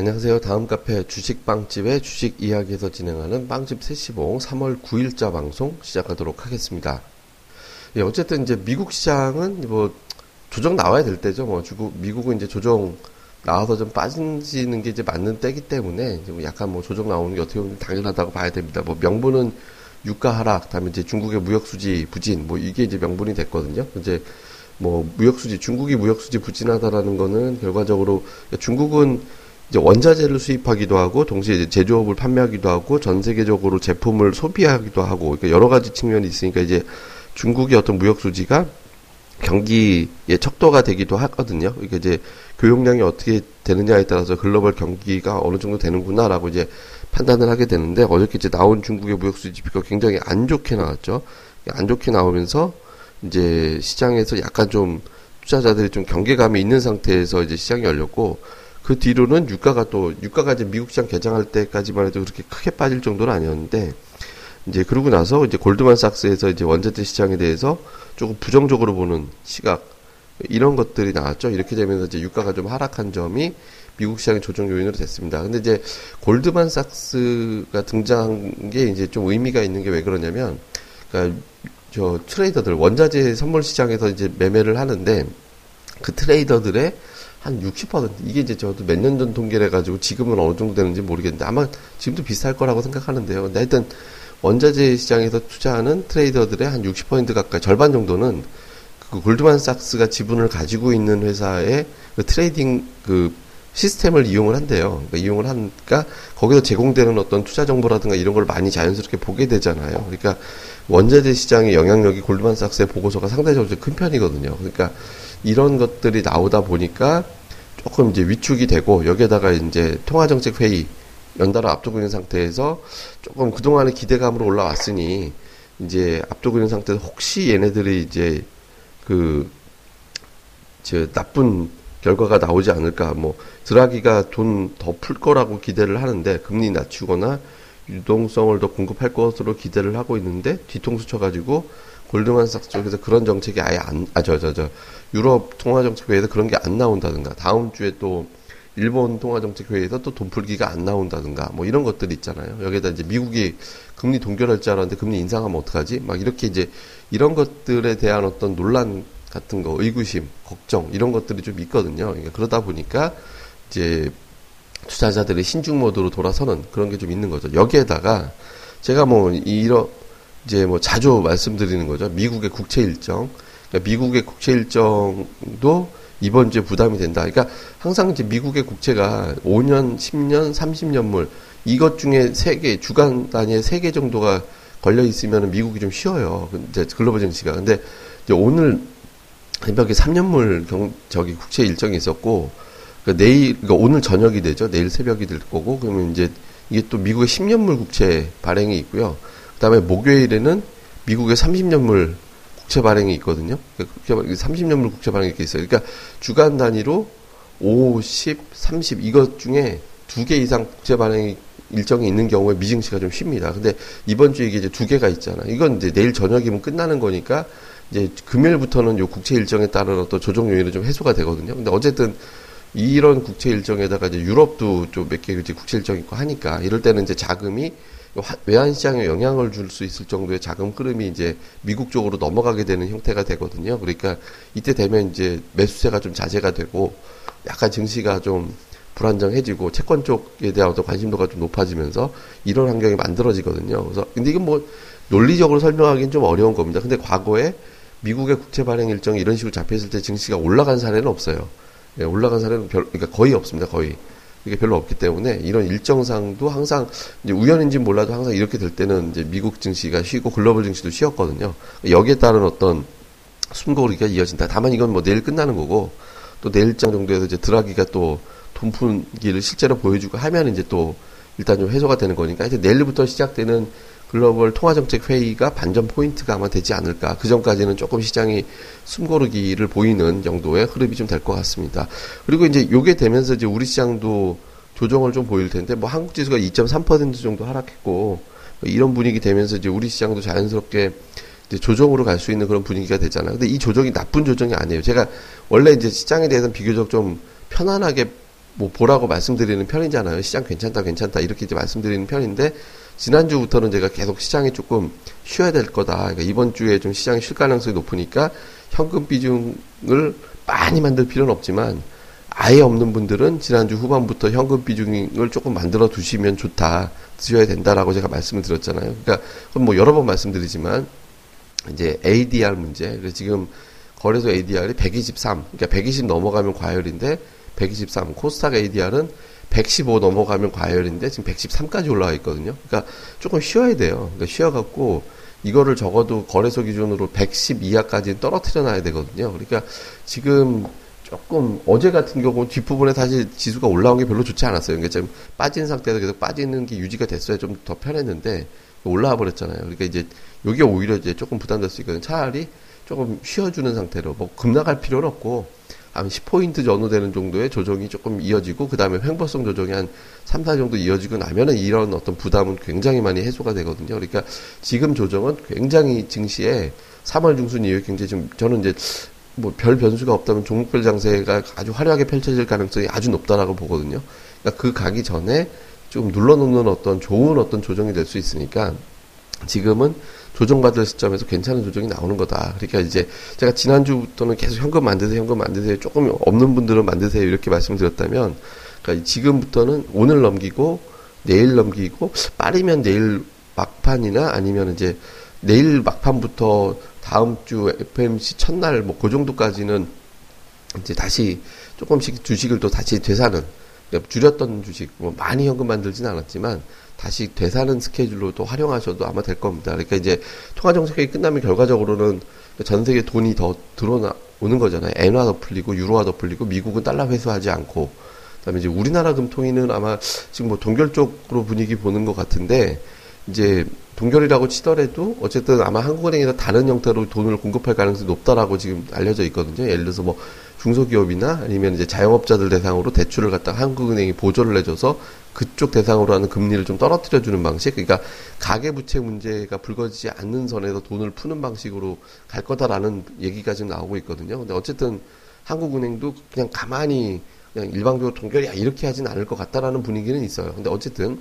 예, 안녕하세요. 다음 카페 주식빵집의 주식 이야기에서 진행하는 빵집 세시봉 3월 9일자 방송 시작하도록 하겠습니다. 예, 어쨌든 이제 미국 시장은 뭐 조정 나와야 될 때죠. 뭐 주고 미국은 이제 조정 나와서 좀 빠지는 게 이제 맞는 때기 때문에 이제 뭐 약간 뭐 조정 나오는 게 어떻게 보면 당연하다고 봐야 됩니다. 뭐 명분은 유가 하락, 다음에 이제 중국의 무역 수지 부진, 뭐 이게 이제 명분이 됐거든요. 이제 뭐 무역 수지, 중국이 무역 수지 부진하다라는 거는 결과적으로 중국은 이제 원자재를 수입하기도 하고 동시에 이제 제조업을 판매하기도 하고 전 세계적으로 제품을 소비하기도 하고 그러니까 여러 가지 측면이 있으니까 이제 중국의 어떤 무역 수지가 경기의 척도가 되기도 하거든요. 이게 이제 교역량이 어떻게 되느냐에 따라서 글로벌 경기가 어느 정도 되는구나라고 이제 판단을 하게 되는데 어저께 이제 나온 중국의 무역 수지 지표가 굉장히 안 좋게 나왔죠. 안 좋게 나오면서 이제 시장에서 약간 좀 투자자들이 좀 경계감이 있는 상태에서 이제 시장이 열렸고 그 뒤로는 유가가 또 유가가 이제 미국 시장 개장할 때까지만 해도 그렇게 크게 빠질 정도는 아니었는데 이제 그러고 나서 이제 골드만삭스에서 이제 원자재 시장에 대해서 조금 부정적으로 보는 시각 이런 것들이 나왔죠. 이렇게 되면서 이제 유가가 좀 하락한 점이 미국 시장의 조정 요인으로 됐습니다. 근데 이제 골드만삭스가 등장한 게 이제 좀 의미가 있는 게 왜 그러냐면 그러니까 저 트레이더들 원자재 선물 시장에서 이제 매매를 하는데 그 트레이더들의 한 60% 이게 이제 저도 몇 년 전 통계를 해가지고 지금은 어느 정도 되는지 모르겠는데 아마 지금도 비슷할 거라고 생각하는데요. 근데 하여튼 원자재 시장에서 투자하는 트레이더들의 한 60% 가까이 절반 정도는 그 골드만삭스가 지분을 가지고 있는 회사의 그 트레이딩 그 시스템을 이용을 한대요. 그러니까 이용을 하니까 거기서 제공되는 어떤 투자 정보라든가 이런 걸 많이 자연스럽게 보게 되잖아요. 그러니까 원자재 시장의 영향력이 골드만삭스의 보고서가 상대적으로 큰 편이거든요. 그러니까 이런 것들이 나오다 보니까 조금 이제 위축이 되고 여기에다가 이제 통화정책 회의 연달아 앞두고 있는 상태에서 조금 그동안의 기대감으로 올라왔으니 이제 앞두고 있는 상태에서 혹시 얘네들이 이제 그, 저, 나쁜 결과가 나오지 않을까, 뭐, 드라기가 돈 더 풀 거라고 기대를 하는데, 금리 낮추거나 유동성을 더 공급할 것으로 기대를 하고 있는데, 뒤통수 쳐가지고, 골드만삭스 쪽에서 그런 정책이 아예 안, 아, 저, 저, 저, 유럽 통화정책회의에서 그런 게 안 나온다든가, 다음 주에 또, 일본 통화정책회의에서 또 돈 풀기가 안 나온다든가, 뭐 이런 것들 있잖아요. 여기에다 이제 미국이 금리 동결할 줄 알았는데 금리 인상하면 어떡하지? 막 이렇게 이제 이런 것들에 대한 어떤 논란 같은 거, 의구심, 걱정, 이런 것들이 좀 있거든요. 그러니까 그러다 보니까 이제 투자자들이 신중 모드로 돌아서는 그런 게 좀 있는 거죠. 여기에다가 제가 뭐 이런 이제 뭐 자주 말씀드리는 거죠. 미국의 국채 일정. 그러니까 미국의 국채 일정도 이번 주에 부담이 된다. 그러니까 항상 이제 미국의 국채가 5년, 10년, 30년물 이것 중에 세 개, 주간 단위의 세개 정도가 걸려 있으면 미국이 좀 쉬워요. 이제 글로벌 증시가. 근데 이제 오늘 새벽에 3년물 경, 저기 국채 일정이 있었고, 그러니까 내일, 그러니까 오늘 저녁이 되죠. 내일 새벽이 될 거고, 그러면 이제 이게 또 미국의 10년물 국채 발행이 있고요. 그 다음에 목요일에는 미국의 30년물 국채 발행이 있거든요. 30년물 그러니까 국채 발행이 이렇게 있어요. 그러니까 주간 단위로 50, 30 이것 중에 두 개 이상 국채 발행이 일정이 있는 경우에 미증시가 좀 쉽니다. 근데 이번 주에 이게 이제 두 개가 있잖아. 이건 이제 내일 저녁이면 끝나는 거니까 이제 금요일부터는 요 국채 일정에 따른 어떤 조정 요인이 좀 해소가 되거든요. 근데 어쨌든 이런 국채 일정에다가 이제 유럽도 좀 몇 개 이제 국채 일정 있고 하니까 이럴 때는 이제 자금이 외환 시장에 영향을 줄 수 있을 정도의 자금 흐름이 이제 미국 쪽으로 넘어가게 되는 형태가 되거든요. 그러니까 이때 되면 이제 매수세가 좀 자제가 되고 약간 증시가 좀 불안정해지고 채권 쪽에 대한 어떤 관심도가 좀 높아지면서 이런 환경이 만들어지거든요. 그래서 근데 이건 뭐 논리적으로 설명하기는 좀 어려운 겁니다. 근데 과거에 미국의 국채 발행 일정이 이런 식으로 잡혔을 때 증시가 올라간 사례는 없어요. 예, 올라간 사례는 별, 그러니까 거의 없습니다. 거의. 이게 별로 없기 때문에 이런 일정상도 항상 우연인지 몰라도 항상 이렇게 될 때는 이제 미국 증시가 쉬고 글로벌 증시도 쉬었거든요. 여기에 따른 어떤 숨고르기가 이어진다. 다만 이건 뭐 내일 끝나는 거고 또 내일장 정도에서 이제 드라기가 또 돈 푼기를 실제로 보여주고 하면 이제 또 일단 좀 해소가 되는 거니까 이제 내일부터 시작되는 글로벌 통화정책 회의가 반전 포인트가 아마 되지 않을까. 그 전까지는 조금 시장이 숨고르기를 보이는 정도의 흐름이 좀 될 것 같습니다. 그리고 이제 요게 되면서 이제 우리 시장도 조정을 좀 보일 텐데 뭐 한국 지수가 2.3% 정도 하락했고 이런 분위기 되면서 이제 우리 시장도 자연스럽게 이제 조정으로 갈 수 있는 그런 분위기가 되잖아요. 근데 이 조정이 나쁜 조정이 아니에요. 제가 원래 이제 시장에 대해서는 비교적 좀 편안하게 뭐 보라고 말씀드리는 편이잖아요. 시장 괜찮다, 괜찮다 이렇게 이제 말씀드리는 편인데 지난주부터는 제가 계속 시장이 조금 쉬어야 될 거다. 그러니까 이번 주에 좀 시장이 쉴 가능성이 높으니까 현금 비중을 많이 만들 필요는 없지만 아예 없는 분들은 지난주 후반부터 현금 비중을 조금 만들어 두시면 좋다. 드셔야 된다라고 제가 말씀을 드렸잖아요. 그러니까 뭐 여러 번 말씀드리지만 이제 ADR 문제. 그래서 지금 거래소 ADR이 123. 그러니까 120 넘어가면 과열인데 123. 코스닥 ADR은 115 넘어가면 과열인데 지금 113까지 올라와 있거든요. 그러니까 조금 쉬어야 돼요. 그러니까 쉬어갖고 이거를 적어도 거래소 기준으로 110 이하까지 떨어뜨려 놔야 되거든요. 그러니까 지금 조금 어제 같은 경우 뒷부분에 사실 지수가 올라온 게 별로 좋지 않았어요. 그러니까 좀 빠진 상태에서 계속 빠지는 게 유지가 됐어야 좀 더 편했는데 올라와 버렸잖아요. 그러니까 이제 여기가 오히려 이제 조금 부담될 수 있거든요. 차라리 조금 쉬어주는 상태로 뭐 급락할 필요는 없고 한 10포인트 전후 되는 정도의 조정이 조금 이어지고 그 다음에 횡보성 조정이 한 3, 4 정도 이어지고 나면은 이런 어떤 부담은 굉장히 많이 해소가 되거든요. 그러니까 지금 조정은 굉장히 증시에 3월 중순 이후에 굉장히 좀 저는 이제 뭐 별 변수가 없다면 종목별 장세가 아주 화려하게 펼쳐질 가능성이 아주 높다라고 보거든요. 그러니까 그 가기 전에 좀 눌러놓는 어떤 좋은 어떤 조정이 될 수 있으니까 지금은 조정받을 시점에서 괜찮은 조정이 나오는 거다. 그러니까 이제 제가 지난주부터는 계속 현금 만드세요, 현금 만드세요. 조금 없는 분들은 만드세요. 이렇게 말씀드렸다면, 그러니까 지금부터는 오늘 넘기고, 내일 넘기고, 빠르면 내일 막판이나 아니면 이제 내일 막판부터 다음 주 FMC 첫날 뭐 그 정도까지는 이제 다시 조금씩 주식을 또 다시 되사는 줄였던 주식 뭐 많이 현금 만들진 않았지만 다시 되사는 스케줄로 또 활용하셔도 아마 될 겁니다. 그러니까 이제 통화 정책이 끝나면 결과적으로는 전 세계 돈이 더 들어오는 거잖아요. 엔화도 풀리고 유로화도 풀리고 미국은 달러 회수하지 않고 그다음에 이제 우리나라 금통위는 아마 지금 뭐 동결 쪽으로 분위기 보는 것 같은데 이제 동결이라고 치더라도 어쨌든 아마 한국은행에서 다른 형태로 돈을 공급할 가능성이 높다라고 지금 알려져 있거든요. 예를 들어서 뭐 중소기업이나 아니면 이제 자영업자들 대상으로 대출을 갖다 한국은행이 보조를 해줘서 그쪽 대상으로 하는 금리를 좀 떨어뜨려 주는 방식. 그러니까 가계부채 문제가 불거지지 않는 선에서 돈을 푸는 방식으로 갈 거다라는 얘기가 지금 나오고 있거든요. 근데 어쨌든 한국은행도 그냥 가만히 그냥 일방적으로 동결이야 이렇게 하진 않을 것 같다라는 분위기는 있어요. 근데 어쨌든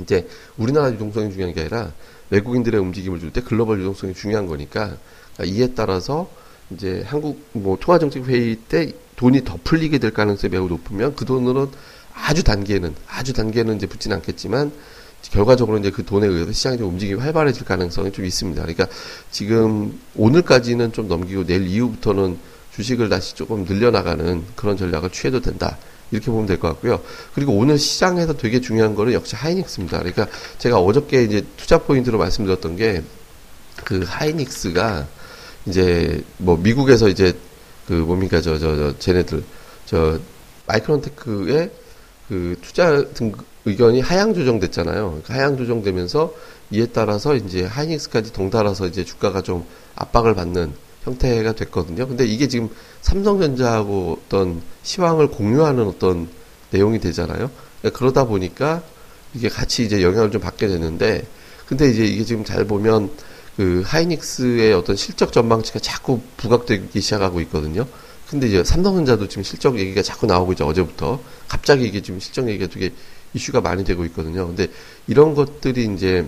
이제 우리나라 유동성이 중요한 게 아니라 외국인들의 움직임을 줄 때 글로벌 유동성이 중요한 거니까 그러니까 이에 따라서 이제 한국 뭐 통화정책 회의 때 돈이 더 풀리게 될 가능성이 매우 높으면 그 돈으로 아주 단계는 아주 단계는 이제 붙진 않겠지만 결과적으로 이제 그 돈에 의해서 시장이 좀 움직임이 활발해질 가능성이 좀 있습니다. 그러니까 지금 오늘까지는 좀 넘기고 내일 이후부터는 주식을 다시 조금 늘려나가는 그런 전략을 취해도 된다. 이렇게 보면 될 것 같고요. 그리고 오늘 시장에서 되게 중요한 거는 역시 하이닉스입니다. 그러니까 제가 어저께 이제 투자 포인트로 말씀드렸던 게 그 하이닉스가 이제 뭐 미국에서 이제 그 뭡니까 저 저 저 쟤네들 저 마이크론테크의 그 투자 등 의견이 하향 조정됐잖아요. 그러니까 하향 조정되면서 이에 따라서 이제 하이닉스까지 동달아서 이제 주가가 좀 압박을 받는 형태가 됐거든요. 근데 이게 지금 삼성전자하고 어떤 시황을 공유하는 어떤 내용이 되잖아요. 그러니까 그러다 보니까 이게 같이 이제 영향을 좀 받게 되는데, 근데 이제 이게 지금 잘 보면 그 하이닉스의 어떤 실적 전망치가 자꾸 부각되기 시작하고 있거든요. 근데 이제 삼성전자도 지금 실적 얘기가 자꾸 나오고 있죠. 어제부터. 갑자기 이게 지금 실적 얘기가 되게 이슈가 많이 되고 있거든요. 근데 이런 것들이 이제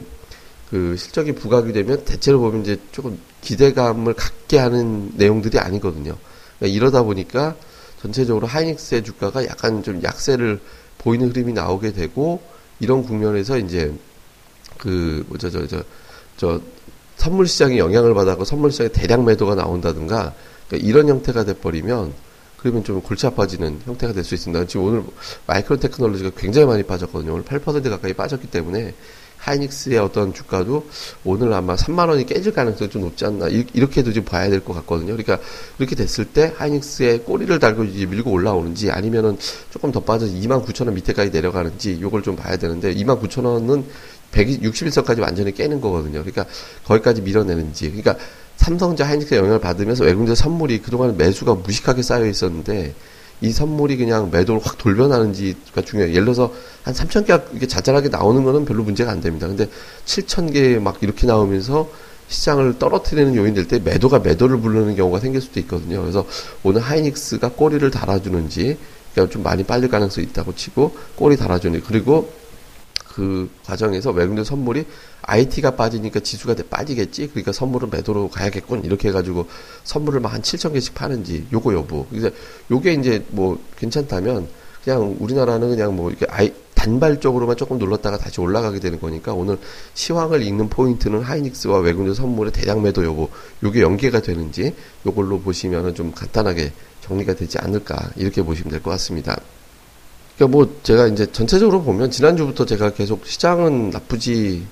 그 실적이 부각이 되면 대체로 보면 이제 조금 기대감을 갖게 하는 내용들이 아니거든요. 그러니까 이러다 보니까 전체적으로 하이닉스의 주가가 약간 좀 약세를 보이는 흐름이 나오게 되고 이런 국면에서 이제 그 뭐죠 저저 저 선물 시장이 영향을 받아서 선물 시장에 대량 매도가 나온다든가 그러니까 이런 형태가 돼버리면 그러면 좀 골치 아파지는 형태가 될 수 있습니다. 지금 오늘 마이크로 테크놀로지가 굉장히 많이 빠졌거든요. 오늘 8% 가까이 빠졌기 때문에 하이닉스의 어떤 주가도 오늘 아마 3만 원이 깨질 가능성이 좀 높지 않나 이렇게도 좀 봐야 될 것 같거든요. 그러니까 이렇게 됐을 때 하이닉스의 꼬리를 달고 이제 밀고 올라오는지 아니면은 조금 더 빠져서 2만 9천 원 밑에까지 내려가는지 이걸 좀 봐야 되는데 2만 9천 원은 161선까지 완전히 깨는 거거든요. 그러니까 거기까지 밀어내는지 그러니까 삼성자 하이닉스의 영향을 받으면서 외국인들 선물이 그동안 매수가 무식하게 쌓여 있었는데 이 선물이 그냥 매도를 확 돌변하는지가 중요해요. 예를 들어서 한 3천 개가 이게 자잘하게 나오는 거는 별로 문제가 안 됩니다. 근데 7천 개막 이렇게 나오면서 시장을 떨어뜨리는 요인 될 때 매도가 매도를 부르는 경우가 생길 수도 있거든요. 그래서 오늘 하이닉스가 꼬리를 달아주는지 그러니까 좀 많이 빨릴 가능성이 있다고 치고 꼬리 달아주는 그리고 그 과정에서 외국인 선물이 IT가 빠지니까 지수가 빠지겠지. 그러니까 선물은 매도로 가야겠군. 이렇게 해가지고 선물을 막 한 7천 개씩 파는지 요거 여부. 그래서 요게 이제 뭐 괜찮다면 그냥 우리나라는 그냥 뭐 이렇게 아이 단발적으로만 조금 눌렀다가 다시 올라가게 되는 거니까 오늘 시황을 읽는 포인트는 하이닉스와 외국인 선물의 대량 매도 여부 요게 연계가 되는지 요걸로 보시면은 좀 간단하게 정리가 되지 않을까 이렇게 보시면 될 것 같습니다. 그러니까 뭐 제가 이제 전체적으로 보면 지난주부터 제가 계속 시장은 나쁘지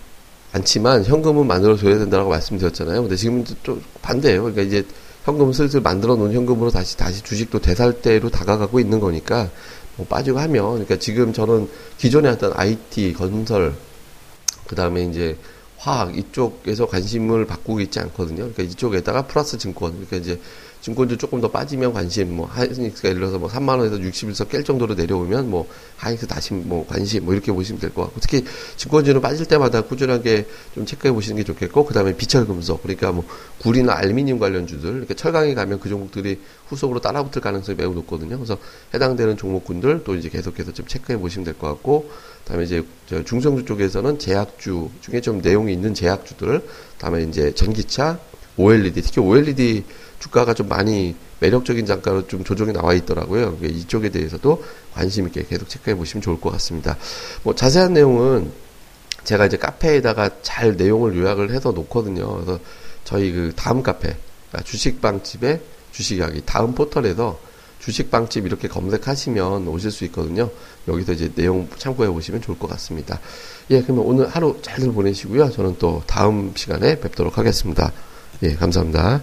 않지만 현금은 만들어 줘야 된다고 말씀드렸잖아요. 근데 지금 좀 반대예요. 그러니까 이제 현금 슬슬 만들어 놓은 현금으로 다시 다시 주식도 대살대로 다가가고 있는 거니까 뭐 빠지고 하면 그러니까 지금 저는 기존에 했던 IT 건설 그다음에 이제 화학 이쪽에서 관심을 바꾸고 있지 않거든요. 그러니까 이쪽에다가 플러스 증권 그러니까 이제 증권주 조금 더 빠지면 관심, 뭐, 하이닉스가 예를 들어서 뭐 3만 원에서 61서 깰 정도로 내려오면 뭐, 하이닉스 다시 뭐, 관심, 뭐, 이렇게 보시면 될 것 같고, 특히 증권주는 빠질 때마다 꾸준하게 좀 체크해 보시는 게 좋겠고, 그 다음에 비철금속, 그러니까 뭐, 구리나 알미늄 관련주들, 이렇게 철강에 가면 그 종목들이 후속으로 따라붙을 가능성이 매우 높거든요. 그래서 해당되는 종목군들 또 이제 계속해서 좀 체크해 보시면 될 것 같고, 다음에 이제 중성주 쪽에서는 제약주 중에 좀 내용이 있는 제약주들, 다음에 이제 전기차, OLED, 특히 OLED 주가가 좀 많이 매력적인 장가로 좀 조정이 나와 있더라고요. 이쪽에 대해서도 관심 있게 계속 체크해 보시면 좋을 것 같습니다. 뭐 자세한 내용은 제가 이제 카페에다가 잘 내용을 요약을 해서 놓거든요. 그래서 저희 그 다음 카페, 그러니까 주식방집의 주식 이야기 다음 포털에서 주식방집 이렇게 검색하시면 오실 수 있거든요. 여기서 이제 내용 참고해 보시면 좋을 것 같습니다. 예, 그러면 오늘 하루 잘들 보내시고요. 저는 또 다음 시간에 뵙도록 하겠습니다. 예, 감사합니다.